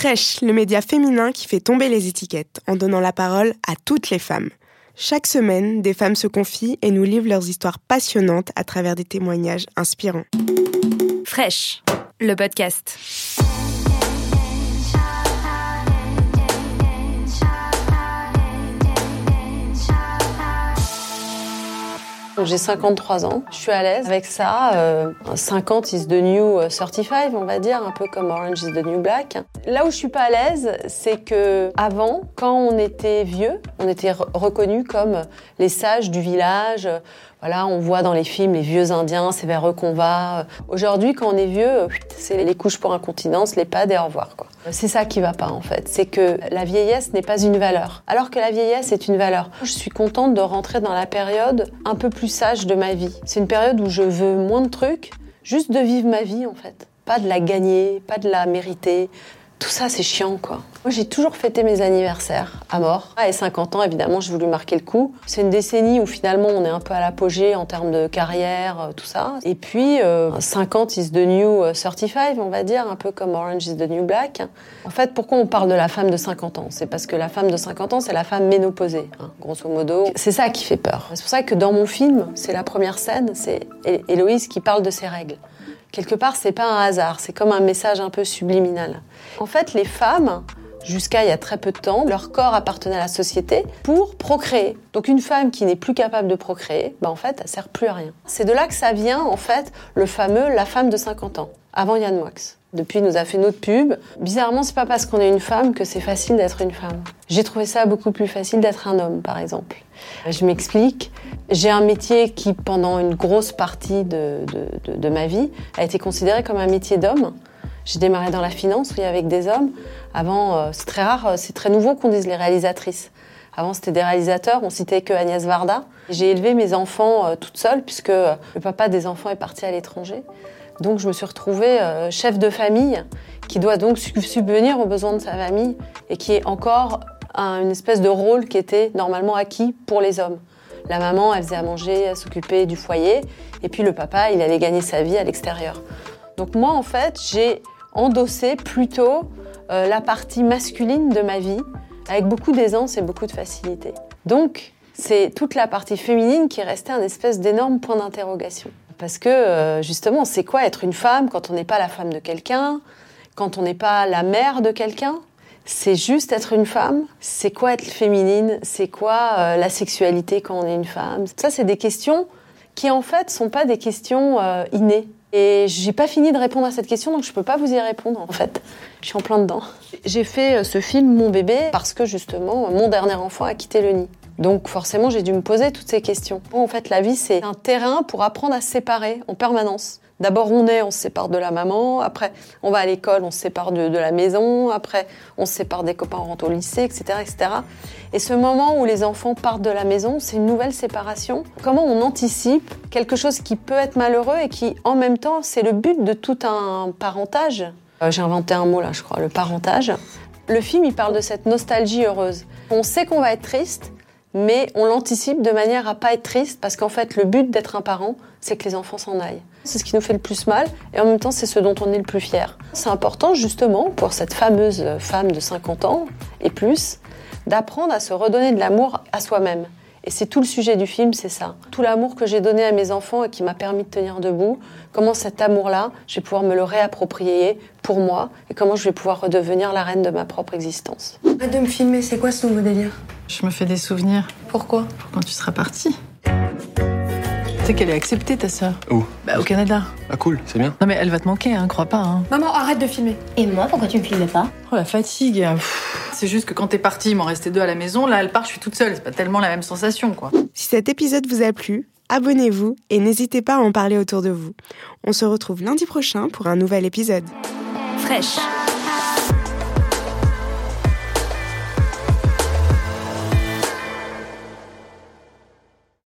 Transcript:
Fresh, le média féminin qui fait tomber les étiquettes en donnant la parole à toutes les femmes. Chaque semaine, des femmes se confient et nous livrent leurs histoires passionnantes à travers des témoignages inspirants. Fresh, le podcast. J'ai 53 ans, je suis à l'aise avec ça. 50 euh, is the new 35, on va dire, un peu comme Orange is the new black. Là où je suis pas à l'aise, c'est que avant, quand on était vieux, on était reconnu comme les sages du village. Voilà, on voit dans les films les vieux Indiens, c'est vers eux qu'on va. Aujourd'hui, quand on est vieux, c'est les couches pour incontinence, les pads et au revoir. Quoi. C'est ça qui va pas en fait, c'est que la vieillesse n'est pas une valeur, alors que la vieillesse est une valeur. Je suis contente de rentrer dans la période un peu plus sage de ma vie. C'est une période où je veux moins de trucs, juste de vivre ma vie en fait. Pas de la gagner, pas de la mériter, tout ça, c'est chiant, quoi. Moi, j'ai toujours fêté mes anniversaires à mort. À 50 ans, évidemment, j'ai voulu marquer le coup. C'est une décennie où finalement, on est un peu à l'apogée en termes de carrière, euh, tout ça. Et puis, 50 euh, is the new 35, on va dire, un peu comme Orange is the new black. En fait, pourquoi on parle de la femme de 50 ans? C'est parce que la femme de 50 ans, c'est la femme ménopausée, hein, grosso modo. C'est ça qui fait peur. C'est pour ça que dans mon film, c'est la première scène, c'est Héloïse qui parle de ses règles quelque part, c'est pas un hasard, c'est comme un message un peu subliminal. En fait, les femmes, jusqu'à il y a très peu de temps, leur corps appartenait à la société pour procréer. Donc une femme qui n'est plus capable de procréer, bah en fait, elle sert plus à rien. C'est de là que ça vient, en fait, le fameux la femme de 50 ans, avant Yann Moix. Depuis, il nous a fait notre pub. Bizarrement, c'est pas parce qu'on est une femme que c'est facile d'être une femme. J'ai trouvé ça beaucoup plus facile d'être un homme, par exemple. Je m'explique. J'ai un métier qui, pendant une grosse partie de, de, de, ma vie, a été considéré comme un métier d'homme. J'ai démarré dans la finance, oui, avec des hommes. Avant, euh, c'est très rare, c'est très nouveau qu'on dise les réalisatrices. Avant, c'était des réalisateurs, on citait que Agnès Varda. J'ai élevé mes enfants euh, toute seule, puisque euh, le papa des enfants est parti à l'étranger. Donc je me suis retrouvée euh, chef de famille qui doit donc subvenir aux besoins de sa famille et qui est encore une espèce de rôle qui était normalement acquis pour les hommes. La maman, elle faisait à manger, elle s'occupait du foyer et puis le papa, il allait gagner sa vie à l'extérieur. Donc moi, en fait, j'ai endossé plutôt la partie masculine de ma vie avec beaucoup d'aisance et beaucoup de facilité. Donc, c'est toute la partie féminine qui est restée un espèce d'énorme point d'interrogation. Parce que euh, justement, c'est quoi être une femme quand on n'est pas la femme de quelqu'un, quand on n'est pas la mère de quelqu'un? C'est juste être une femme? C'est quoi être féminine? C'est quoi euh, la sexualité quand on est une femme? Ça, c'est des questions qui en fait sont pas des questions euh, innées. Et j'ai pas fini de répondre à cette question, donc je peux pas vous y répondre en fait. Je suis en plein dedans. J'ai fait ce film Mon bébé parce que justement mon dernier enfant a quitté le nid. Donc forcément, j'ai dû me poser toutes ces questions. En fait, la vie, c'est un terrain pour apprendre à se séparer en permanence. D'abord, on est, on se sépare de la maman. Après, on va à l'école, on se sépare de, la maison. Après, on se sépare des copains, on rentre au lycée, etc., etc. Et ce moment où les enfants partent de la maison, c'est une nouvelle séparation. Comment on anticipe quelque chose qui peut être malheureux et qui, en même temps, c'est le but de tout un parentage? Euh, j'ai inventé un mot là, je crois, le parentage. Le film, il parle de cette nostalgie heureuse. On sait qu'on va être triste, mais on l'anticipe de manière à pas être triste parce qu'en fait le but d'être un parent c'est que les enfants s'en aillent. C'est ce qui nous fait le plus mal et en même temps c'est ce dont on est le plus fier. C'est important justement pour cette fameuse femme de 50 ans et plus d'apprendre à se redonner de l'amour à soi-même. Et c'est tout le sujet du film, c'est ça. Tout l'amour que j'ai donné à mes enfants et qui m'a permis de tenir debout, comment cet amour-là, je vais pouvoir me le réapproprier pour moi et comment je vais pouvoir redevenir la reine de ma propre existence. De me filmer, c'est quoi ce nouveau délire? Je me fais des souvenirs. Pourquoi? Pour quand tu seras partie. Tu sais qu'elle est acceptée, ta sœur Où? Bah, au Canada. Ah, cool, c'est bien. Non, mais elle va te manquer, hein, crois pas. Hein. Maman, arrête de filmer. Et moi, pourquoi tu me filmais pas? Oh, la fatigue. C'est juste que quand t'es partie, il m'en restait deux à la maison. Là, elle part, je suis toute seule. C'est pas tellement la même sensation, quoi. Si cet épisode vous a plu, abonnez-vous et n'hésitez pas à en parler autour de vous. On se retrouve lundi prochain pour un nouvel épisode. Fraîche